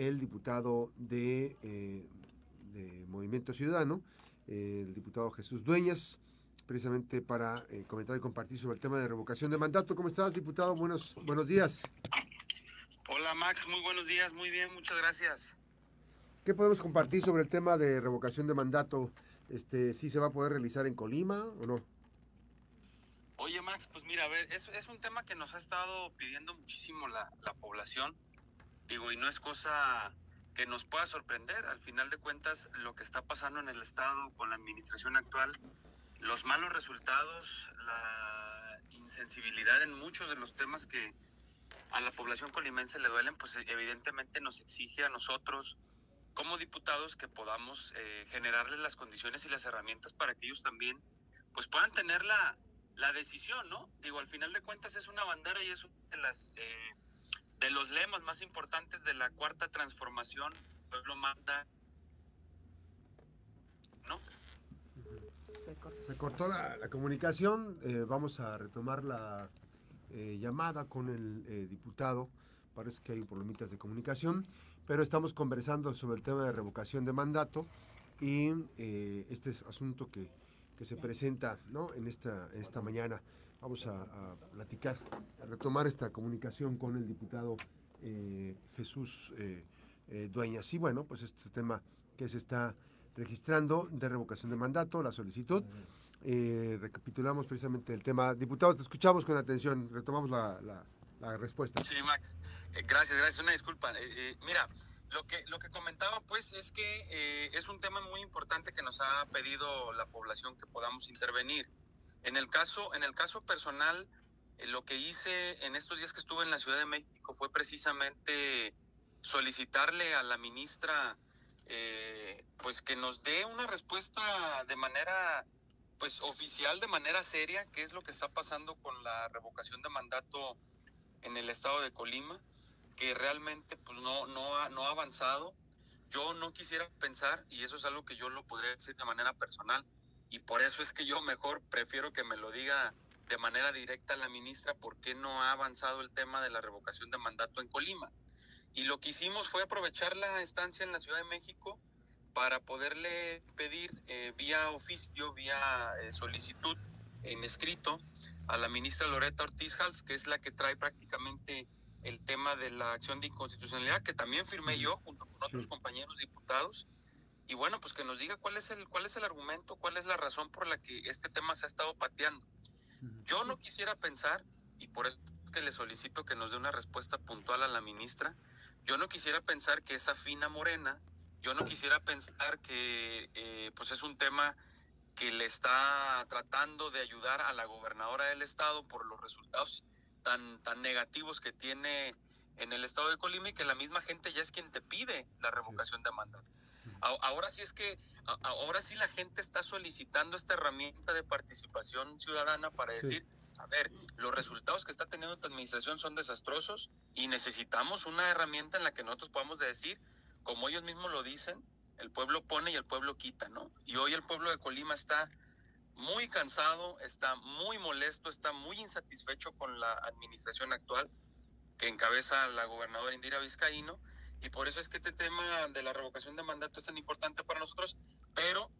el diputado de, eh, de Movimiento Ciudadano, el diputado Jesús Dueñas, precisamente para eh, comentar y compartir sobre el tema de revocación de mandato. ¿Cómo estás, diputado? Buenos, buenos días. Hola, Max. Muy buenos días. Muy bien, muchas gracias. ¿Qué podemos compartir sobre el tema de revocación de mandato? Este, ¿Sí se va a poder realizar en Colima o no? Oye, Max, pues mira, a ver, es, es un tema que nos ha estado pidiendo muchísimo la, la población. Digo, y no es cosa que nos pueda sorprender. Al final de cuentas, lo que está pasando en el Estado con la administración actual, los malos resultados, la insensibilidad en muchos de los temas que a la población colimense le duelen, pues evidentemente nos exige a nosotros como diputados que podamos eh, generarles las condiciones y las herramientas para que ellos también pues puedan tener la, la decisión, ¿no? Digo, al final de cuentas es una bandera y es una de las eh, de los lemas más importantes de la cuarta transformación, el pueblo manda, ¿no? Se cortó, Se cortó la, la, comunicación, eh, vamos a retomar la eh, llamada con el eh, diputado, parece que hay problemitas de comunicación, pero estamos conversando sobre el tema de revocación de mandato y eh, este es asunto que, que se presenta ¿no? en, esta, en esta mañana. Vamos a, platicar, a retomar esta comunicación con el diputado eh, Jesús eh, eh, Dueñas. Y bueno, pues este tema que se está registrando de revocación de mandato, la solicitud. Eh, recapitulamos precisamente el tema. Diputado, te escuchamos con atención, retomamos la, respuesta. Sí, Max, eh, gracias, gracias, una disculpa. Eh, mira, lo que, lo que comentaba pues es que es un tema muy importante que nos ha pedido la población que podamos intervenir. En el caso, en el caso personal, lo que hice en estos días que estuve en la Ciudad de México fue precisamente solicitarle a la ministra pues que nos dé una respuesta de manera pues oficial de manera seria qué es lo que está pasando con la revocación de mandato en el estado de Colima, que realmente pues no, no, ha, no ha avanzado. Yo no quisiera pensar, y eso es algo que yo lo podría decir de manera personal, y por eso es que yo mejor prefiero que me lo diga de manera directa la ministra por qué no ha avanzado el tema de la revocación de mandato en Colima. Y lo que hicimos fue aprovechar la estancia en la Ciudad de México para poderle pedir eh, vía oficio, vía eh, solicitud en escrito a la ministra Loreta Ortiz Half, que es la que trae prácticamente el tema de la acción de inconstitucionalidad, que también firmé yo junto con otros sí. compañeros diputados. Y bueno, pues que nos diga cuál es el cuál es el argumento, cuál es la razón por la que este tema se ha estado pateando. Yo no quisiera pensar, y por eso que le solicito que nos dé una respuesta puntual a la ministra, yo no quisiera pensar que esa fina morena yo no quisiera pensar que eh, pues es un tema que le está tratando de ayudar a la gobernadora del estado por los resultados tan, tan negativos que tiene en el estado de Colima y que la misma gente ya es quien te pide la revocación de mandato. Ahora sí es que, ahora sí la gente está solicitando esta herramienta de participación ciudadana para decir, a ver, los resultados que está teniendo tu administración son desastrosos y necesitamos una herramienta en la que nosotros podamos decir, como ellos mismos lo dicen, el pueblo pone y el pueblo quita, ¿no? Y hoy el pueblo de Colima está muy cansado, está muy molesto, está muy insatisfecho con la administración actual que encabeza la gobernadora Indira Vizcaíno, y por eso es que este tema de la revocación de mandato es tan importante para nosotros, pero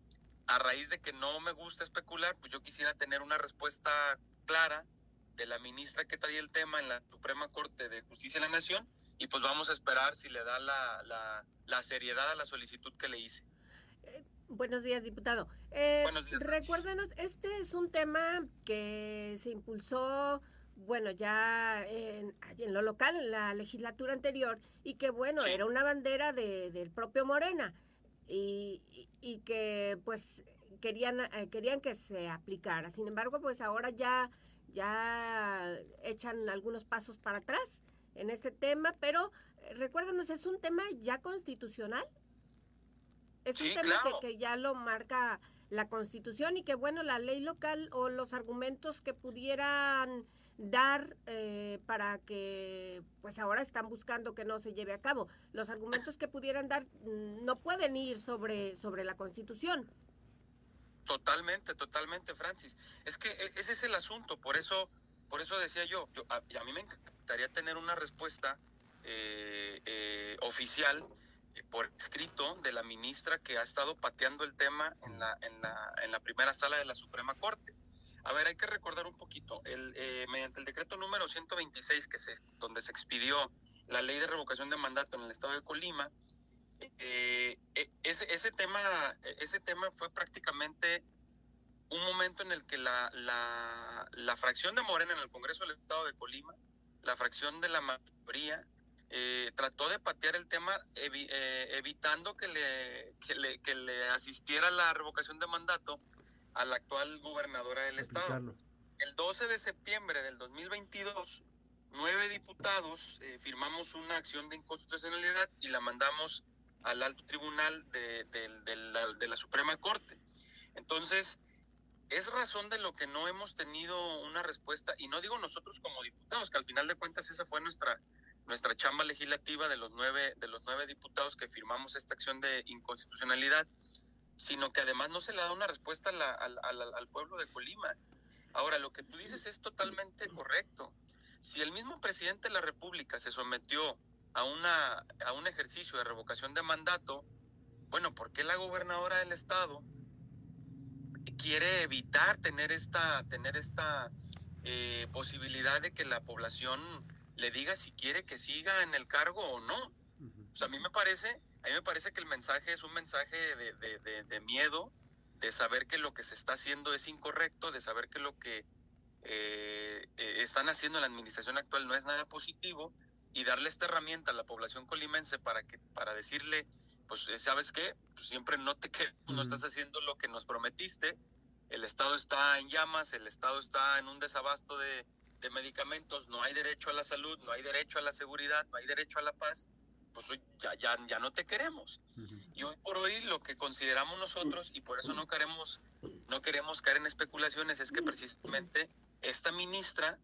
a raíz de que no me gusta especular, pues yo quisiera tener una respuesta clara de la ministra que trae el tema en la Suprema Corte de Justicia de la Nación y pues vamos a esperar si le da la, la, la seriedad a la solicitud que le hice. Eh, buenos días, diputado. Eh, buenos días. Recuérdenos, este es un tema que se impulsó, bueno, ya en, en lo local, en la legislatura anterior, y que, bueno, sí. era una bandera de, del propio Morena, y, y, y que, pues, querían, eh, querían que se aplicara. Sin embargo, pues ahora ya ya echan algunos pasos para atrás en este tema, pero eh, recuérdanos, es un tema ya constitucional. Es sí, un tema claro. que, que, ya lo marca la constitución y que, bueno, la ley local o los argumentos que pudieran dar eh, para que, pues ahora están buscando que no se lleve a cabo. Los argumentos que pudieran dar mm, no pueden ir sobre, sobre la constitución. Totalmente, totalmente, Francis. Es que e, ese es el asunto, por eso, por eso decía yo, yo a, a, mí me encantaría tener una respuesta eh, eh, oficial por escrito de la ministra que ha estado pateando el tema en la, en la, en la primera sala de la Suprema Corte. A ver, hay que recordar un poquito, el, mediante el decreto número 126, que se, donde se expidió la ley de revocación de mandato en el estado de Colima, ese, ese, tema, ese tema fue prácticamente un momento en el que la, la, la, fracción de Morena en el Congreso del Estado de Colima, la fracción de la mayoría, eh, trató de patear el tema eh, evitando que le, que le, que, le, asistiera la revocación de mandato a la actual gobernadora del Estado. El 12 de septiembre del 2022, nueve diputados eh, firmamos una acción de inconstitucionalidad y la mandamos al alto tribunal de, de, la, de la Suprema Corte. Entonces, es razón de lo que no hemos tenido una respuesta, y no digo nosotros como diputados, que al final de cuentas esa fue nuestra, nuestra chamba legislativa de los nueve, de los nueve diputados que firmamos esta acción de inconstitucionalidad, sino que además no se le da una respuesta al pueblo de Colima. Ahora, lo que tú dices es totalmente correcto. Si el mismo presidente de la República se sometió a, una, a un ejercicio de revocación de mandato, bueno, ¿por qué la gobernadora del estado quiere evitar tener esta, tener esta eh, posibilidad de que la población le diga si quiere que siga en el cargo o no. O sea, a mí me parece, a mí me parece que el mensaje es un mensaje de, miedo, de saber que lo que se está haciendo es incorrecto, de saber que lo que eh, eh, están haciendo en la administración actual no es nada positivo y darle esta herramienta a la población colimense para que para decirle pues sabes qué pues, siempre no te que no estás haciendo lo que nos prometiste. El Estado está en llamas, el Estado está en un desabasto de, medicamentos, no hay derecho a la salud, no hay derecho a la seguridad, no hay derecho a la paz, pues ya, ya, ya no te queremos. Y hoy por hoy lo que consideramos nosotros, y por eso no queremos, no queremos caer en especulaciones, es que precisamente esta ministra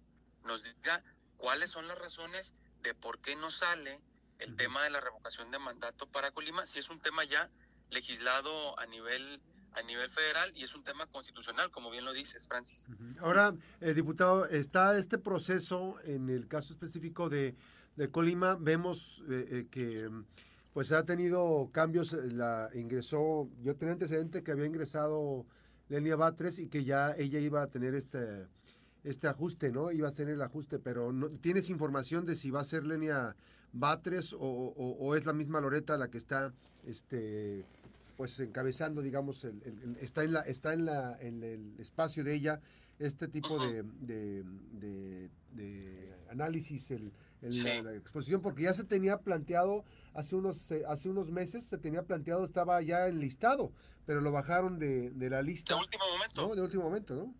nos diga cuáles son las razones de por qué no sale el tema de la revocación de mandato para Colima, si es un tema ya legislado a nivel a nivel federal y es un tema constitucional, como bien lo dices, Francis. Ahora, eh, diputado, está este proceso en el caso específico de, Colima, vemos eh, eh, que pues ha tenido cambios, la ingresó, yo tenía antecedente que había ingresado Lenia Batres y que ya ella iba a tener este este ajuste, ¿no? Iba a ser el ajuste, pero no, ¿tienes información de si va a ser Lenia Batres o, o es la misma Loreta la que está este pues encabezando, digamos, el, está en la está en la en el espacio de ella este tipo de, de, análisis, el, la, exposición, porque ya se tenía planteado hace unos hace unos meses se tenía planteado estaba ya enlistado, pero lo bajaron de, la lista. De último momento. ¿no? De último momento, ¿no?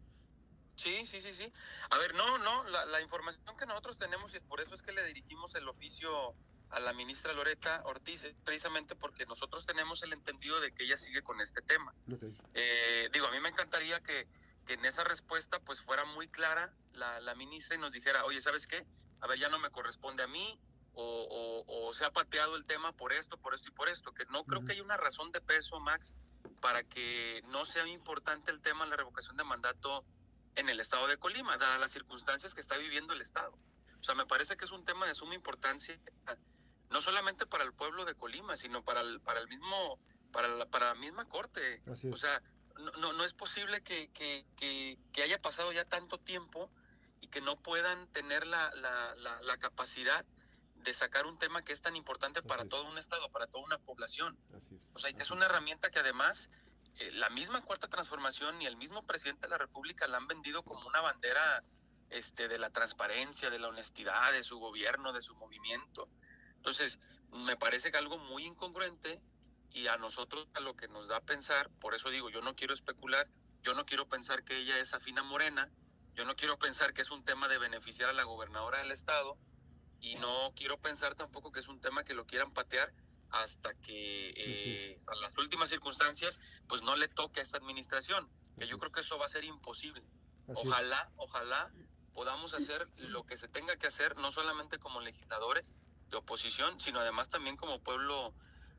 Sí, sí, sí, sí. A ver, no, no, la, la información que nosotros tenemos y por eso es que le dirigimos el oficio a la ministra Loreta Ortiz, eh, precisamente porque nosotros tenemos el entendido de que ella sigue con este tema. Eh, digo, a mí me encantaría que, en esa respuesta pues fuera muy clara la, ministra y nos dijera, oye, ¿sabes qué? A ver, ya no me corresponde a mí, o, se ha pateado el tema por esto, por esto y por esto, que no creo que haya una razón de peso, Max, para que no sea importante el tema de la revocación de mandato en el estado de Colima, dadas las circunstancias que está viviendo el estado. O sea, me parece que es un tema de suma importancia no solamente para el pueblo de Colima, sino para el, para el mismo, para la, para la misma corte. O sea, no, no, es posible que, que, que, haya pasado ya tanto tiempo y que no puedan tener la, la, la, capacidad de sacar un tema que es tan importante para todo un estado, para toda una población. O sea, es una herramienta que además eh, la misma cuarta transformación y el mismo presidente de la República la han vendido como una bandera este, de la transparencia, de la honestidad, de su gobierno, de su movimiento. Entonces, me parece que algo muy incongruente y a nosotros a lo que nos da a pensar, por eso digo, yo no quiero especular, yo no quiero pensar que ella es afina morena, yo no quiero pensar que es un tema de beneficiar a la gobernadora del estado y no quiero pensar tampoco que es un tema que lo quieran patear hasta que eh, a las últimas circunstancias pues no le toque a esta administración, que yo creo que eso va a ser imposible. ojalá, ojalá podamos hacer lo que se tenga que hacer, no solamente como legisladores, de oposición, sino además también como pueblo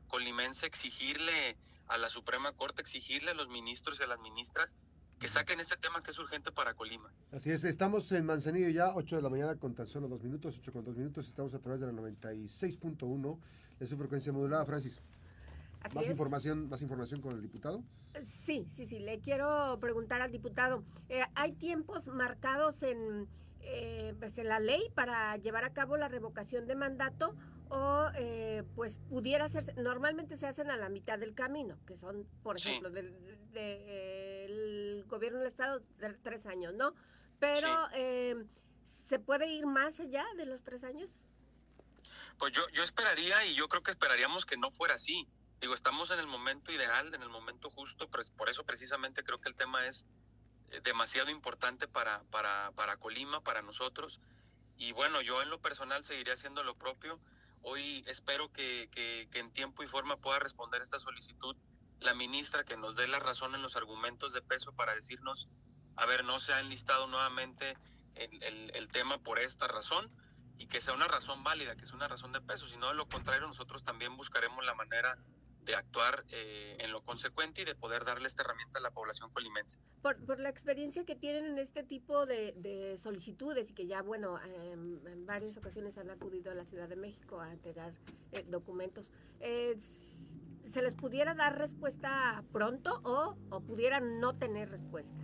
colimense exigirle a la Suprema Corte, exigirle a los ministros y a las ministras que saquen este tema que es urgente para Colima. Así es, estamos en Manzanillo ya, 8 de la mañana con tan solo dos minutos, 8 con dos minutos, estamos a través de la 96.1 de su frecuencia modulada, Francis. más información, más información con el diputado. Sí, sí, sí. Le quiero preguntar al diputado. Eh, hay tiempos marcados en, eh, pues, en la ley para llevar a cabo la revocación de mandato o eh, pues pudiera hacerse, normalmente se hacen a la mitad del camino, que son, por ejemplo, del de, gobierno del Estado de tres años, ¿no? Pero, eh, ¿se puede ir más allá de los tres años? Pues yo, yo esperaría y yo creo que esperaríamos que no fuera así. Digo, estamos en el momento ideal, en el momento justo, por eso precisamente creo que el tema es eh, demasiado importante para, para, para Colima, para nosotros. Y bueno, yo en lo personal seguiré haciendo lo propio Hoy espero que, en tiempo y forma pueda responder esta solicitud la ministra, que nos dé la razón en los argumentos de peso para decirnos, a ver, no se ha enlistado nuevamente el, el tema por esta razón y que sea una razón válida, que sea una razón de peso, sino de lo contrario nosotros también buscaremos la manera de actuar eh, en lo consecuente y de poder darle esta herramienta a la población colimense. Por, por la experiencia que tienen en este tipo de, solicitudes y que ya, bueno, en, varias ocasiones han acudido a la Ciudad de México a entregar eh, documentos, eh, ¿se les pudiera dar respuesta pronto o, o pudieran no tener respuesta?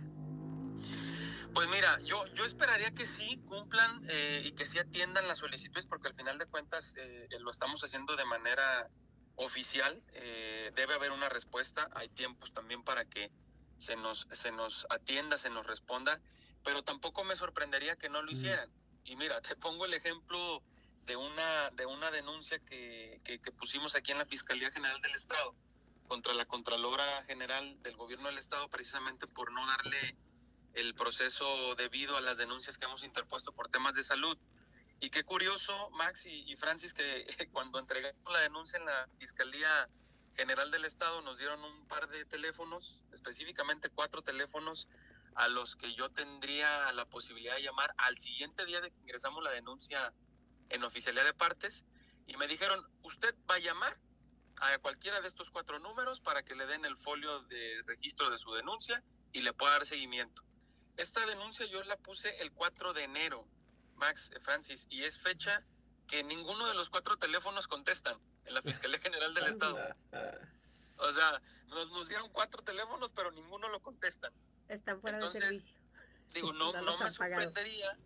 Pues mira, yo, yo esperaría que sí cumplan y que sí atiendan las solicitudes porque al final de cuentas lo estamos haciendo de manera oficial, eh, debe haber una respuesta. Hay tiempos también para que se nos, se nos atienda, se nos responda, pero tampoco me sorprendería que no lo hicieran. Y mira, te pongo el ejemplo de una, de una denuncia que, que, pusimos aquí en la Fiscalía General del Estado contra la Contralora General del Gobierno del Estado, precisamente por no darle el proceso debido a las denuncias que hemos interpuesto por temas de salud. Y qué curioso, Max y, Francis, que cuando entregamos la denuncia en la Fiscalía General del Estado nos dieron un par de teléfonos, específicamente cuatro teléfonos a los que yo tendría la posibilidad de llamar al siguiente día de que ingresamos la denuncia en oficialidad de partes y me dijeron, usted va a llamar a cualquiera de estos cuatro números para que le den el folio de registro de su denuncia y le pueda dar seguimiento. Esta denuncia yo la puse el 4 de enero Max, eh, Francis, y es fecha que ninguno de los cuatro teléfonos contestan en la Fiscalía General del Estado. O sea, nos, dieron cuatro teléfonos, pero ninguno lo contestan. Están fuera de servicio. Digo, no, no, me sorprendería,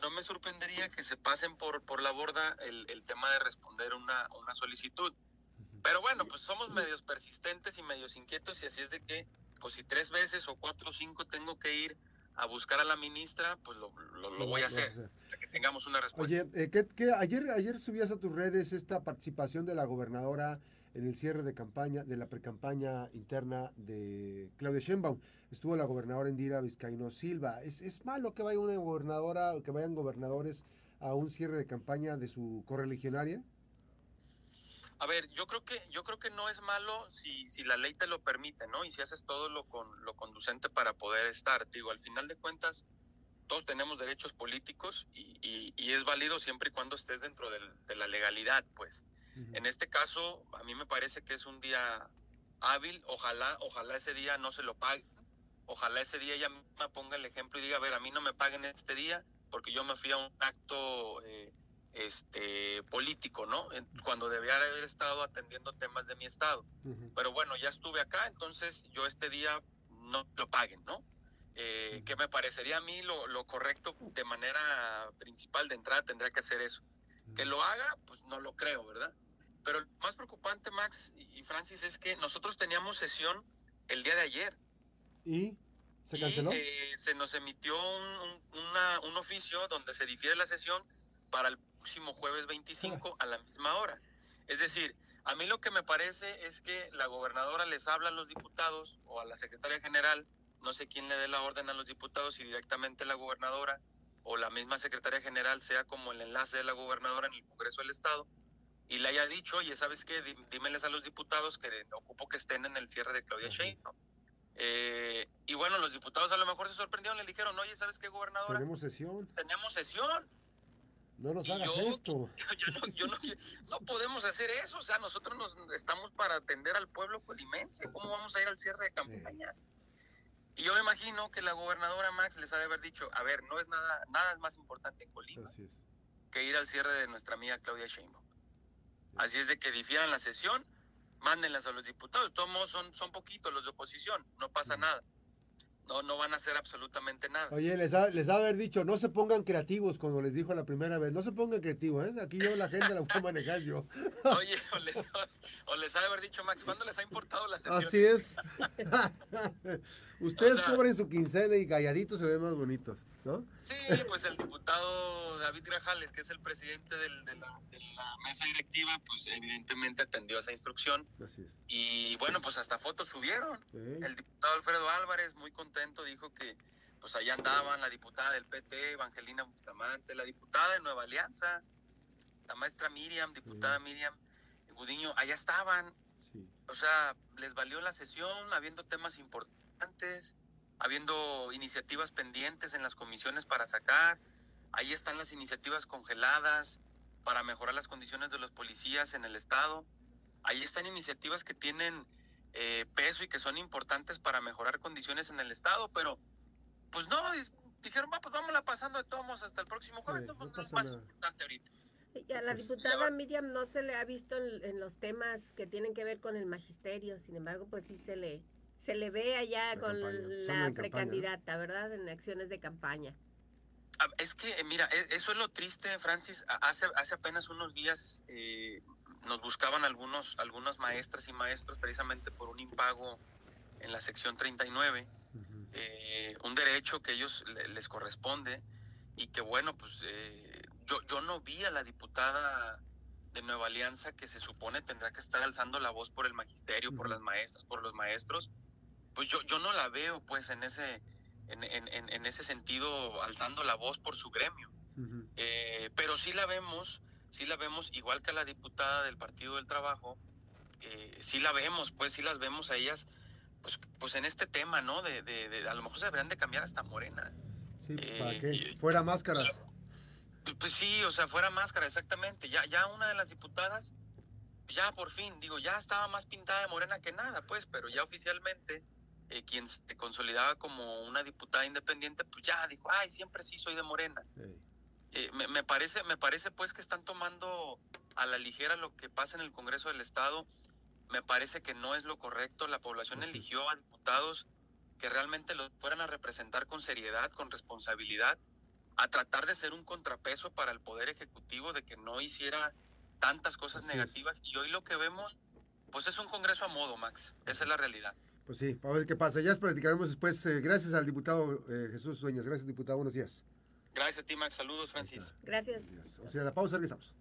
no me sorprendería que se pasen por, por la borda el, el tema de responder una, una solicitud. Pero bueno, pues somos medios persistentes y medios inquietos y así es de que, pues si tres veces o cuatro o cinco tengo que ir a buscar a la ministra, pues lo, voy a hacer, hasta que tengamos una respuesta. Oye, eh, ¿qué, ayer, ayer subías a tus redes esta participación de la gobernadora en el cierre de campaña, de la precampaña interna de Claudia Sheinbaum. Estuvo la gobernadora Indira Vizcaíno Silva. ¿Es, ¿Es malo que vaya una gobernadora que vayan gobernadores a un cierre de campaña de su correligionaria? A ver, yo creo que yo creo que no es malo si, si la ley te lo permite, ¿no? Y si haces todo lo con lo conducente para poder estar. Digo, al final de cuentas, todos tenemos derechos políticos y, y, es válido siempre y cuando estés dentro de la legalidad, pues. En este caso, a mí me parece que es un día hábil. Ojalá, ojalá ese día no se lo pague. Ojalá ese día ella me ponga el ejemplo y diga, a ver, a mí no me paguen este día porque yo me fui a un acto eh, este político, ¿no? Cuando debía haber estado atendiendo temas de mi estado. Pero bueno, ya estuve acá, entonces yo este día no lo paguen, ¿no? Eh, que me parecería a mí lo, correcto de manera principal de entrada tendría que hacer eso. Que lo haga, pues no lo creo, ¿verdad? Pero lo más preocupante, Max y Francis, es que nosotros teníamos sesión el día de ayer. ¿Y? ¿Se canceló? Eh, se nos emitió un, un oficio donde se difiere la sesión para el próximo jueves 25 a la misma hora. Es decir, a mí lo que me parece es que la gobernadora les habla a los diputados o a la secretaria general, no sé quién le dé la orden a los diputados, si directamente la gobernadora o la misma secretaria general sea como el enlace de la gobernadora en el Congreso del Estado, y le haya dicho, oye, ¿sabes qué? Dímeles a los diputados que ocupo que estén en el cierre de Claudia Sheinbaum. Eh, y bueno, los diputados a lo mejor se sorprendieron, le dijeron, oye, ¿sabes qué, gobernadora? Tenemos sesión. Tenemos sesión. No nos hagas esto. Yo, no, no, podemos hacer eso. O sea, nosotros nos estamos para atender al pueblo colimense. ¿Cómo vamos a ir al cierre de campaña? Y yo me imagino que la gobernadora Max les ha de haber dicho, a ver, no es nada, nada es más importante en Colima que ir al cierre de nuestra amiga Claudia Sheinbaum. Así es de que difieran la sesión, mándenlas a los diputados. Todos modos son, son poquitos los de oposición, no pasa nada no, no van a hacer absolutamente nada. Oye, les ha, les ha haber dicho, no se pongan creativos como les dijo la primera vez, no se pongan creativos, ¿eh? aquí yo la gente la voy a manejar yo. Oye, o les, o les ha haber dicho, Max, ¿cuándo les ha importado la sesión? Así es. Ustedes cobren su quincena y calladitos se ven más bonitos, ¿no? Sí, pues el diputado David Grajales, que es el presidente de, la, mesa directiva, pues evidentemente atendió esa instrucción. Así es. Y bueno, pues hasta fotos subieron. El diputado Alfredo Álvarez, muy contento, dijo que pues allá andaban la diputada del PT, Evangelina Bustamante, la diputada de Nueva Alianza, la maestra Miriam, diputada Miriam Gudiño, allá estaban. O sea, les valió la sesión, habiendo temas importantes antes, habiendo iniciativas pendientes en las comisiones para sacar, ahí están las iniciativas congeladas para mejorar las condiciones de los policías en el Estado, ahí están iniciativas que tienen eh, peso y que son importantes para mejorar condiciones en el Estado, pero pues no, dijeron, va, pues vámonos pasando de tomos hasta el próximo jueves, pues, no, es más importante ahorita. Y a la pues, diputada Miriam no se le ha visto en, los temas que tienen que ver con el magisterio, sin embargo, pues sí se le se le ve allá con la precandidata, ¿verdad? En acciones de campaña. Ah, es que, eh, mira, e, eso es lo triste, Francis. Hace, hace apenas unos días eh, nos buscaban algunos, algunas maestras y maestros precisamente por un impago en la sección 39, eh, un derecho que ellos les corresponde y que bueno, pues yo, yo no vi a la diputada de Nueva Alianza que se supone tendrá que estar alzando la voz por el magisterio, por las maestras, por los maestros, pues yo, yo no la veo pues en ese, en, en, en ese sentido alzando la voz por su gremio. Eh, pero sí la vemos, sí la vemos igual que a la diputada del Partido del Trabajo, eh, sí la vemos, pues sí las vemos a ellas, pues, pues en este tema, ¿no? De, de, a lo mejor se deberían de cambiar hasta morena. Sí, pues, ¿para eh, qué? Fuera máscaras. Pues sí, o sea, fuera máscara, exactamente. Ya, ya una de las diputadas, ya por fin, digo, ya estaba más pintada de morena que nada, pues, pero ya oficialmente eh, quien se consolidaba como una diputada independiente, pues ya dijo, ay, siempre sí soy de Morena. Eh, me, parece, me parece pues que están tomando a la ligera lo que pasa en el Congreso del Estado. Me parece que no es lo correcto. La población eligió a diputados que realmente los fueran a representar con seriedad, con responsabilidad, a tratar de ser un contrapeso para el Poder Ejecutivo, de que no hiciera tantas cosas negativas. Y hoy lo que vemos, pues es un Congreso a modo, Max. Esa es la realidad. Pues sí, a ver qué pasa. Ya platicaremos después. Eh, gracias al diputado eh, Jesús Sueñas. Gracias, diputado. Buenos días. Gracias a ti, Max. Saludos, Francis. Gracias. O sea, la pausa, regresamos.